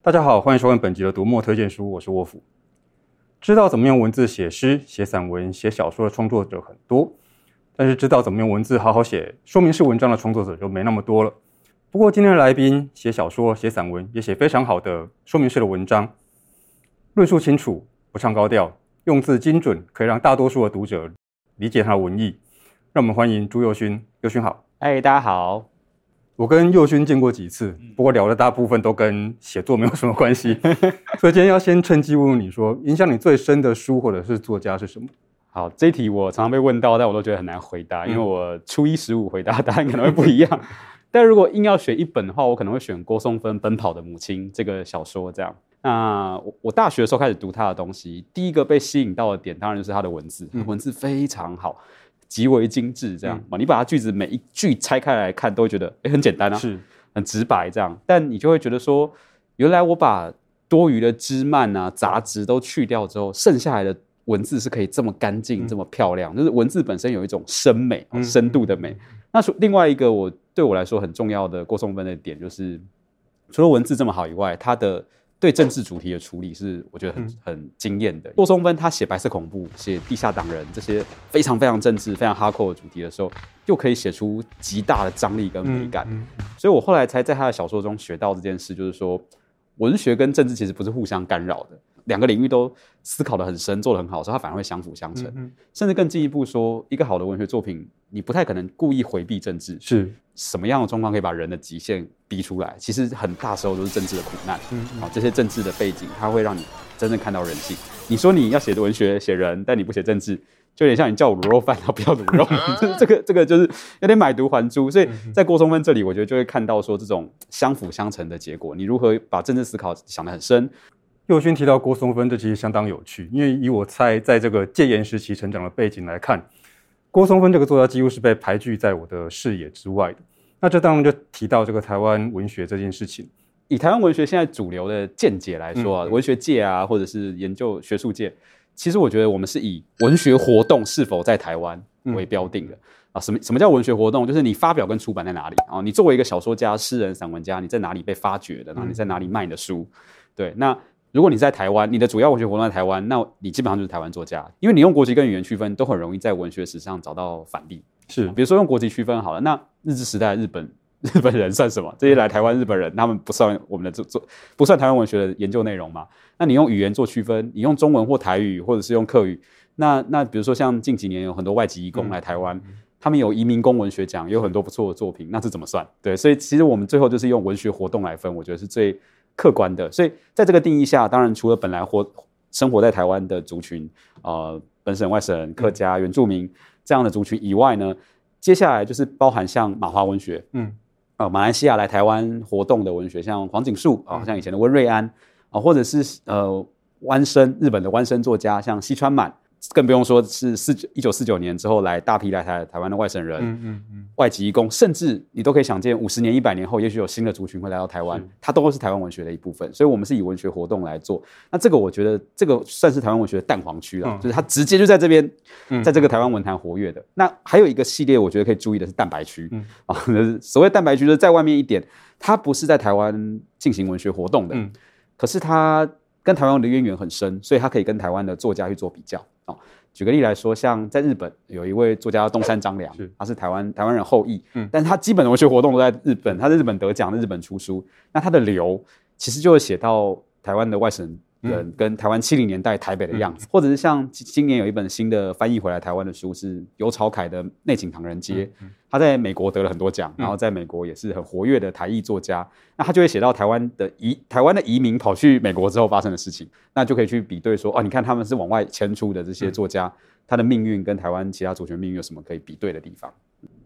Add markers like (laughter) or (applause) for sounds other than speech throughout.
大家好，欢迎收看本集的读墨推荐书，我是沃夫。知道怎么用文字写诗、写散文、写小说的创作者很多，但是知道怎么用文字好好写说明式文章的创作者就没那么多了。不过今天的来宾写小说、写散文，也写非常好的说明式的文章，论述清楚，不唱高调，用字精准，可以让大多数的读者理解他的文意。让我们欢迎朱宥勋，宥勋好。哎，大家好。我跟佑勋见过几次，不过聊的大部分都跟写作没有什么关系，(laughs) 所以今天要先趁机问问你说，影响你最深的书或者是作家是什么？好，这一题我常常被问到，但我都觉得很难回答，因为我初一十五回答答案可能会不一样。(laughs) 但如果硬要选一本的话，我可能会选郭松芬《奔跑的母亲》这个小说。这样，那我我大学的时候开始读他的东西，第一个被吸引到的点，当然就是他的文字，文字非常好。极为精致，这样嘛，你把它句子每一句拆开来看，都会觉得诶很简单啊，是很直白这样。但你就会觉得说，原来我把多余的枝蔓啊、杂质都去掉之后，剩下来的文字是可以这么干净、这么漂亮，就是文字本身有一种深美、深度的美。那另外一个我对我来说很重要的郭松分的点，就是除了文字这么好以外，它的。对政治主题的处理是我觉得很很惊艳的。郭松芬他写白色恐怖、写地下党人这些非常非常政治、非常哈扣的主题的时候，又可以写出极大的张力跟美感。所以我后来才在他的小说中学到这件事，就是说文学跟政治其实不是互相干扰的。两个领域都思考得很深，做得很好，所以它反而会相辅相成。甚至更进一步说，一个好的文学作品，你不太可能故意回避政治。是什么样的状况可以把人的极限逼出来？其实很大时候都是政治的苦难。嗯，嗯，好，这些政治的背景，它会让你真正看到人性。你说你要写的文学写人，但你不写政治，就有点像你叫我卤肉饭，他不要卤肉。(laughs) 这个这个就是有点买椟还珠。所以在郭松芬这里，我觉得就会看到说这种相辅相成的结果。你如何把政治思考想得很深？宥勋提到郭松芬，这其实相当有趣，因为以我猜，在这个戒严时期成长的背景来看，郭松芬这个作家几乎是被排拒在我的视野之外的。那这当然就提到这个台湾文学这件事情。以台湾文学现在主流的见解来说啊，嗯、文学界啊，或者是研究学术界，其实我觉得我们是以文学活动是否在台湾为标定的、嗯、啊。什么什么叫文学活动？就是你发表跟出版在哪里啊？你作为一个小说家、诗人、散文家，你在哪里被发掘的？然后你在哪里卖你的书？对，那。如果你在台湾，你的主要文学活动在台湾，那你基本上就是台湾作家，因为你用国籍跟语言区分，都很容易在文学史上找到反例。是，比如说用国籍区分好了，那日治时代日本 (laughs) 日本人算什么？这些来台湾日本人，他们不算我们的做做，不算台湾文学的研究内容吗？那你用语言做区分，你用中文或台语，或者是用客语，那那比如说像近几年有很多外籍移工来台湾，嗯、他们有移民工文学奖，有很多不错的作品，那是怎么算？对，所以其实我们最后就是用文学活动来分，我觉得是最。客观的，所以在这个定义下，当然除了本来活生活在台湾的族群，呃，本省、外省、客家、原住民这样的族群以外呢，接下来就是包含像马华文学，嗯，啊、呃，马来西亚来台湾活动的文学，像黄锦树啊，像以前的温瑞安啊、呃，或者是呃湾生日本的湾生作家，像西川满。更不用说是四九一九四九年之后来大批来台台湾的外省人，嗯嗯嗯、外籍移工，甚至你都可以想见，五十年、一百年后，也许有新的族群会来到台湾，它都是台湾文学的一部分。所以，我们是以文学活动来做。那这个，我觉得这个算是台湾文学的蛋黄区了，嗯、就是它直接就在这边，在这个台湾文坛活跃的。嗯、那还有一个系列，我觉得可以注意的是蛋白区啊。嗯、所谓蛋白区，就是在外面一点，它不是在台湾进行文学活动的，嗯、可是它跟台湾的渊源很深，所以它可以跟台湾的作家去做比较。哦，举个例来说，像在日本有一位作家东山张良，是。他是台湾台湾人后裔，嗯，但是他基本的文学活动都在日本，他在日本得奖，在日本出书，那他的流其实就会写到台湾的外省。人跟台湾七零年代台北的样子，嗯、或者是像今年有一本新的翻译回来台湾的书，是尤朝凯的《内景唐人街》，嗯，嗯、他在美国得了很多奖，然后在美国也是很活跃的台裔作家，嗯、那他就会写到台湾的移台湾的移民跑去美国之后发生的事情，那就可以去比对说，哦，你看他们是往外迁出的这些作家，嗯、他的命运跟台湾其他族群命运有什么可以比对的地方？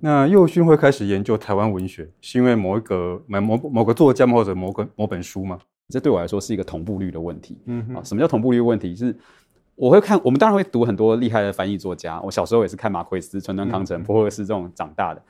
那右勋会开始研究台湾文学，是因为某一个某某某个作家或者某个某本书吗？这对我来说是一个同步率的问题。嗯，啊，什么叫同步率的问题？是我会看，我们当然会读很多厉害的翻译作家。我小时候也是看马奎斯、川端康成、波赫斯这种长大的。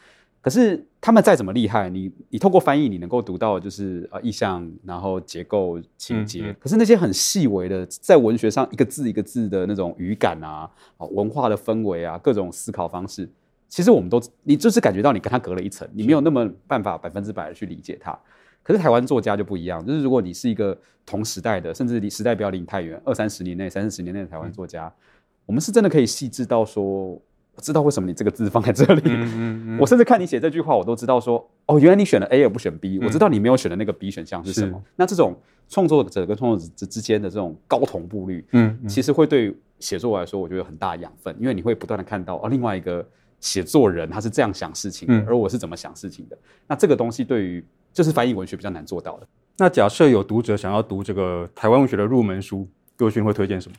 可是他们再怎么厉害，你你透过翻译，你能够读到就是啊意象，然后结构、情节。可是那些很细微的，在文学上一个字一个字的那种语感啊，啊文化的氛围啊，各种思考方式，其实我们都你就是感觉到你跟他隔了一层，你没有那么办法百分之百的去理解他。可是台湾作家就不一样，就是如果你是一个同时代的，甚至离时代不要离太远，二三十年内、三四十年内的台湾作家，嗯、我们是真的可以细致到说，我知道为什么你这个字放在这里。嗯嗯嗯、我甚至看你写这句话，我都知道说，哦，原来你选了 A 而不选 B，、嗯、我知道你没有选的那个 B 选项是什么。那这种创作者跟创作者之间的这种高同步率，嗯，嗯其实会对写作来说，我觉得有很大的养分，因为你会不断的看到哦，另外一个写作人他是这样想事情而我是怎么想事情的。那这个东西对于就是翻译文学比较难做到的。那假设有读者想要读这个台湾文学的入门书，佑勋会推荐什么？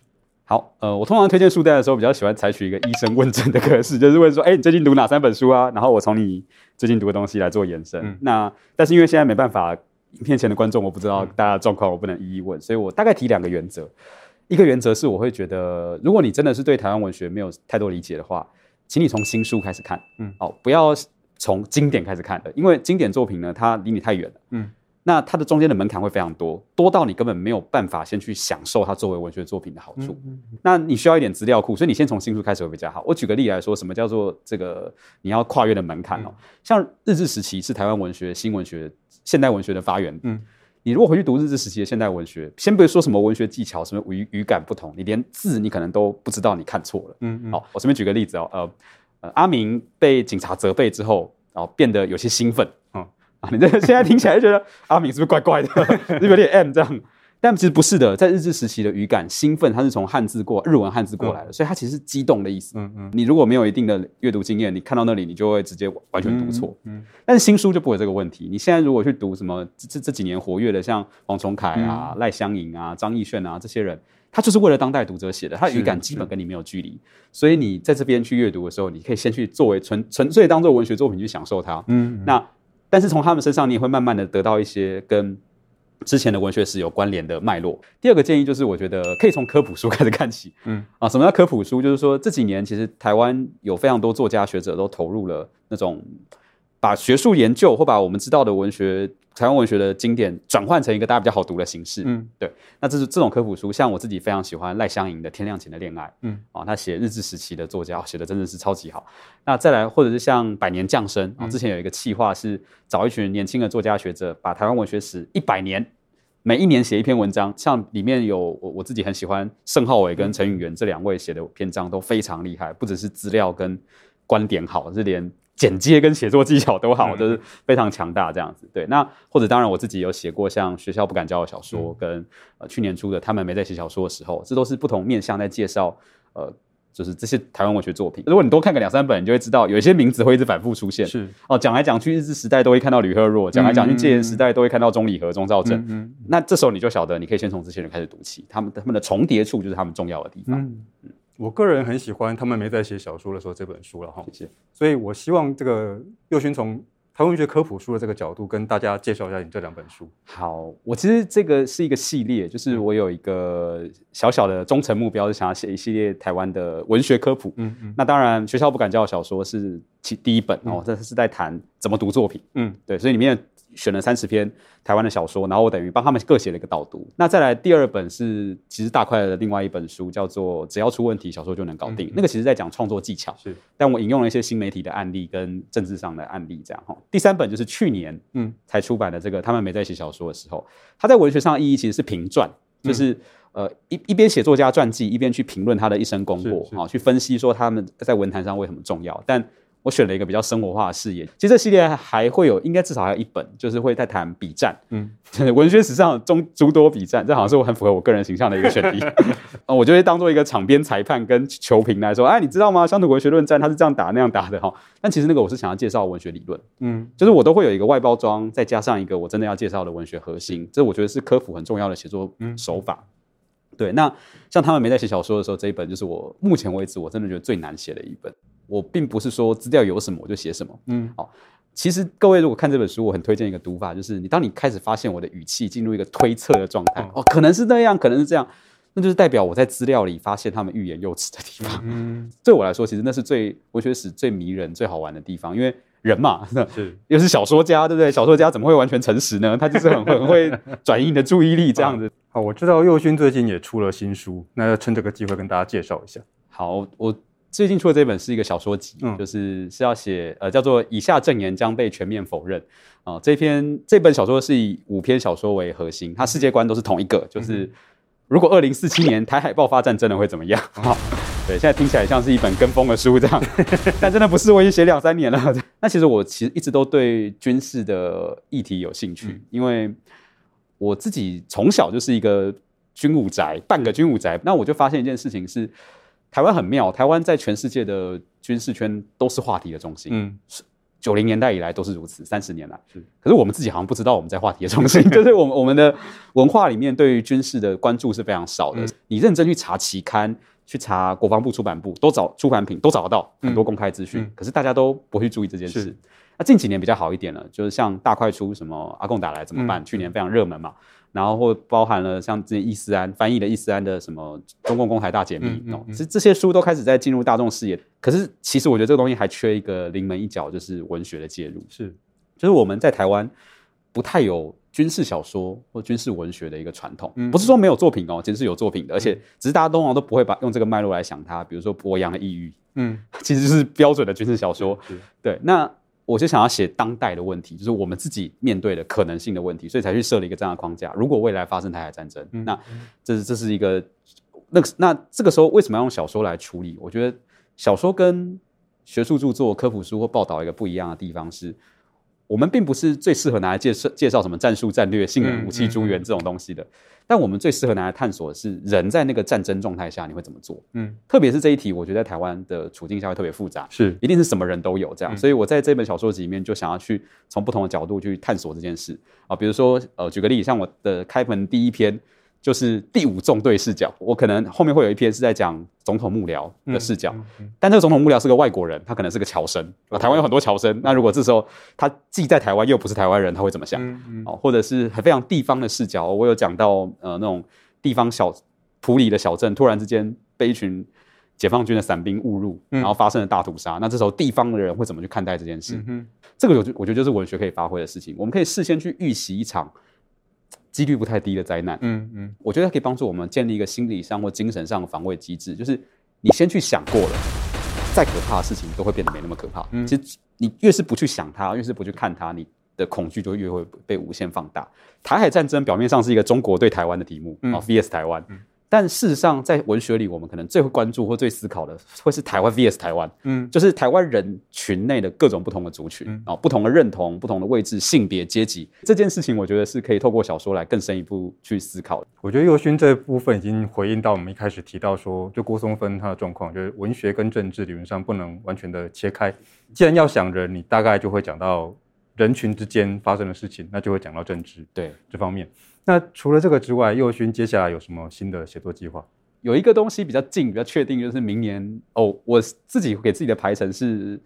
好，呃，我通常推荐书单的时候，比较喜欢采取一个医生问诊的格式，就是问说，哎，你最近读哪三本书啊？然后我从你最近读的东西来做延伸。嗯、那但是因为现在没办法，影片前的观众我不知道大家的状况，我不能一一问，所以我大概提两个原则。一个原则是，我会觉得，如果你真的是对台湾文学没有太多理解的话，请你从新书开始看，嗯，好，不要从经典开始看的，因为经典作品呢，它离你太远了，嗯。那它的中间的门槛会非常多，多到你根本没有办法先去享受它作为文学作品的好处。嗯那你需要一点资料库，所以你先从新书开始会比较好。我举个例来说，什么叫做这个你要跨越的门槛哦？嗯、像日治时期是台湾文学、新文学、现代文学的发源。嗯，你如果回去读日治时期的现代文学，先别说什么文学技巧、什么语语感不同，你连字你可能都不知道你看错了。嗯嗯。好，我随便举个例子哦，呃呃，阿明被警察责备之后，然后变得有些兴奋。啊，你这现在听起来就觉得阿明是不是怪怪的，是有点 M 这样？但其实不是的，在日治时期的语感兴奋，它是从汉字过日文汉字过来的，嗯、所以它其实是激动的意思。嗯嗯。你如果没有一定的阅读经验，你看到那里，你就会直接完全读错。嗯。嗯，但是新书就不会有这个问题。你现在如果去读什么这这几年活跃的，像王崇凯啊、赖香盈啊、张艺炫啊这些人，他就是为了当代读者写的，他的语感基本跟你没有距离。所以你在这边去阅读的时候，你可以先去作为纯纯粹当做文学作品去享受它。嗯，嗯。那。但是从他们身上，你也会慢慢的得到一些跟之前的文学史有关联的脉络。第二个建议就是，我觉得可以从科普书开始看起。嗯，啊，什么叫科普书？就是说这几年其实台湾有非常多作家学者都投入了那种。把学术研究或把我们知道的文学、台湾文学的经典转换成一个大家比较好读的形式，嗯，对。那这是这种科普书，像我自己非常喜欢赖香吟的《天亮前的恋爱》，嗯，啊，他写日治时期的作家，写的真的是超级好。那再来，或者是像《百年降生》啊，之前有一个企划是找一群年轻的作家学者，把台湾文学史一百年每一年写一篇文章，像里面有我我自己很喜欢盛浩伟跟陈允元这两位写的篇章都非常厉害，不只是资料跟观点好，是连。剪接跟写作技巧都好，就是非常强大这样子。对，那或者当然我自己有写过像学校不敢教的小说，跟呃去年出的他们没在写小说的时候，这都是不同面向在介绍呃，就是这些台湾文学作品。如果你多看个两三本，你就会知道有一些名字会一直反复出现。是哦，讲来讲去日治时代都会看到吕赫若，讲来讲去戒严时代都会看到钟理和、钟兆政。嗯，嗯，那这时候你就晓得，你可以先从这些人开始读起，他们他们的重叠处就是他们重要的地方。嗯。嗯我个人很喜欢他们没在写小说的时候这本书了哈，谢谢。所以我希望这个佑勋从台湾文学科普书的这个角度跟大家介绍一下你这两本书。好，我其实这个是一个系列，就是我有一个小小的忠诚目标，是想要写一系列台湾的文学科普。嗯嗯。那当然，学校不敢教的小说是其第一本哦，这是在谈怎么读作品。嗯，对，所以里面。选了三十篇台湾的小说，然后我等于帮他们各写了一个导读。那再来第二本是其实大块的另外一本书，叫做《只要出问题，小说就能搞定》。嗯、那个其实在讲创作技巧，是。但我引用了一些新媒体的案例跟政治上的案例，这样哈。第三本就是去年嗯才出版的这个，他们没在写小说的时候，他在文学上的意义其实是评传，就是、嗯、呃一一边写作家传记，一边去评论他的一生功过，好去分析说他们在文坛上为什么重要，但。我选了一个比较生活化的视野。其实这系列还会有，应该至少还有一本，就是会在谈比战。嗯，(laughs) 文学史上中诸多比战，这好像是我很符合我个人形象的一个选题。(laughs) 呃，我就会当做一个场边裁判跟球评来说，哎，你知道吗？乡土文学论战，它是这样打那样打的哈。但其实那个我是想要介绍文学理论。嗯，就是我都会有一个外包装，再加上一个我真的要介绍的文学核心。这我觉得是科普很重要的写作手法。嗯、对，那像他们没在写小说的时候，这一本就是我目前为止我真的觉得最难写的一本。我并不是说资料有什么我就写什么，嗯，好，其实各位如果看这本书，我很推荐一个读法，就是你当你开始发现我的语气进入一个推测的状态，哦，可能是那样，可能是这样，那就是代表我在资料里发现他们欲言又止的地方。嗯，对我来说，其实那是最文学史最迷人、最好玩的地方，因为人嘛，是 (laughs) 又是小说家，对不对？小说家怎么会完全诚实呢？他就是很会很会转移你的注意力，这样子。(laughs) 好，我知道佑勋最近也出了新书，那要趁这个机会跟大家介绍一下。好，我。最近出的这本是一个小说集，嗯、就是是要写呃叫做以下证言将被全面否认啊、呃。这篇这本小说是以五篇小说为核心，它世界观都是同一个，就是如果二零四七年台海爆发战争了会怎么样？好、嗯，(laughs) 对，现在听起来像是一本跟风的书这样，(laughs) 但真的不是，我已经写两三年了。(laughs) 那其实我其实一直都对军事的议题有兴趣，嗯、因为我自己从小就是一个军武宅，半个军武宅。那我就发现一件事情是。台湾很妙，台湾在全世界的军事圈都是话题的中心。嗯，九零年代以来都是如此，三十年来是。可是我们自己好像不知道我们在话题的中心，(laughs) 就是我们我们的文化里面对于军事的关注是非常少的。嗯、你认真去查期刊，去查国防部出版部，都找出版品都找得到很多公开资讯。嗯、可是大家都不会注意这件事。那近几年比较好一点了，就是像大快出什么阿贡打来怎么办？嗯、去年非常热门嘛。然后或包含了像这些易思安翻译的伊斯安的什么中共公台大解密，嗯嗯嗯、这这些书都开始在进入大众视野。可是其实我觉得这个东西还缺一个临门一脚，就是文学的介入。是，就是我们在台湾不太有军事小说或军事文学的一个传统。嗯、不是说没有作品哦，其实是有作品的，而且只是大家通常都不会把用这个脉络来想它。比如说博洋的《抑郁》，嗯，其实就是标准的军事小说。对，那。我就想要写当代的问题，就是我们自己面对的可能性的问题，所以才去设了一个这样的框架。如果未来发生台海战争，嗯、那这是这是一个那那这个时候为什么要用小说来处理？我觉得小说跟学术著作、科普书或报道一个不一样的地方是，我们并不是最适合拿来介绍介绍什么战术、战略、性能、武器、诸元这种东西的。但我们最适合拿来探索的是人在那个战争状态下你会怎么做？嗯，特别是这一题，我觉得在台湾的处境下会特别复杂，是一定是什么人都有这样，嗯、所以我在这本小说集里面就想要去从不同的角度去探索这件事啊，比如说呃，举个例，像我的开门第一篇。就是第五纵队视角，我可能后面会有一篇是在讲总统幕僚的视角，嗯嗯嗯、但这个总统幕僚是个外国人，他可能是个侨生，啊，台湾有很多侨生，那如果这时候他既在台湾又不是台湾人，他会怎么想？哦，或者是非常地方的视角，我有讲到呃那种地方小普里的小镇，突然之间被一群解放军的伞兵误入，然后发生了大屠杀，嗯、那这时候地方的人会怎么去看待这件事？这个我我觉得就是文学可以发挥的事情，我们可以事先去预习一场。几率不太低的灾难，嗯嗯，我觉得可以帮助我们建立一个心理上或精神上的防卫机制，就是你先去想过了，再可怕的事情都会变得没那么可怕。嗯，其实你越是不去想它，越是不去看它，你的恐惧就越会被无限放大。台海战争表面上是一个中国对台湾的题目啊，VS 台湾。嗯但事实上，在文学里，我们可能最会关注或最思考的，会是台湾 VS 台湾，嗯，就是台湾人群内的各种不同的族群，啊、嗯哦，不同的认同、不同的位置、性别、阶级，这件事情，我觉得是可以透过小说来更深一步去思考的。我觉得宥勋这部分已经回应到我们一开始提到说，就郭松芬他的状况，就是文学跟政治理论上不能完全的切开。既然要想人，你大概就会讲到人群之间发生的事情，那就会讲到政治，对这方面。那除了这个之外，佑勋接下来有什么新的写作计划？有一个东西比较近、比较确定，就是明年哦，我自己给自己的排程是，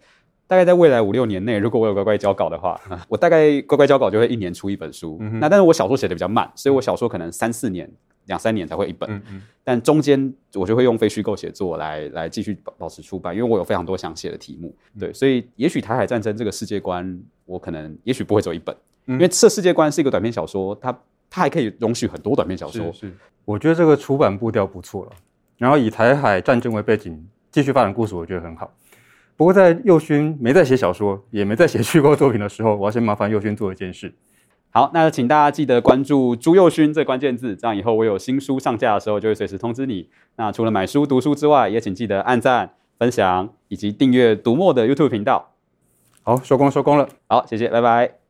大概在未来五六年内，如果我有乖乖交稿的话，(laughs) 我大概乖乖交稿就会一年出一本书。嗯、那但是我小说写的比较慢，所以我小说可能三四年、两三年才会一本。但中间我就会用非虚构写作来来继续保保持出版，因为我有非常多想写的题目。对，所以也许台海战争这个世界观，我可能也许不会走一本，嗯、因为这世界观是一个短篇小说，它。它还可以容许很多短篇小说，是，是，我觉得这个出版步调不错了。然后以台海战争为背景继续发展故事，我觉得很好。不过在宥勋没在写小说，也没在写虚构作品的时候，我要先麻烦宥勋做一件事。好，那请大家记得关注“朱佑勋”这关键字，这样以后我有新书上架的时候，就会随时通知你。那除了买书读书之外，也请记得按赞、分享以及订阅读墨的 YouTube 频道。好，收工收工了。好，谢谢，拜拜。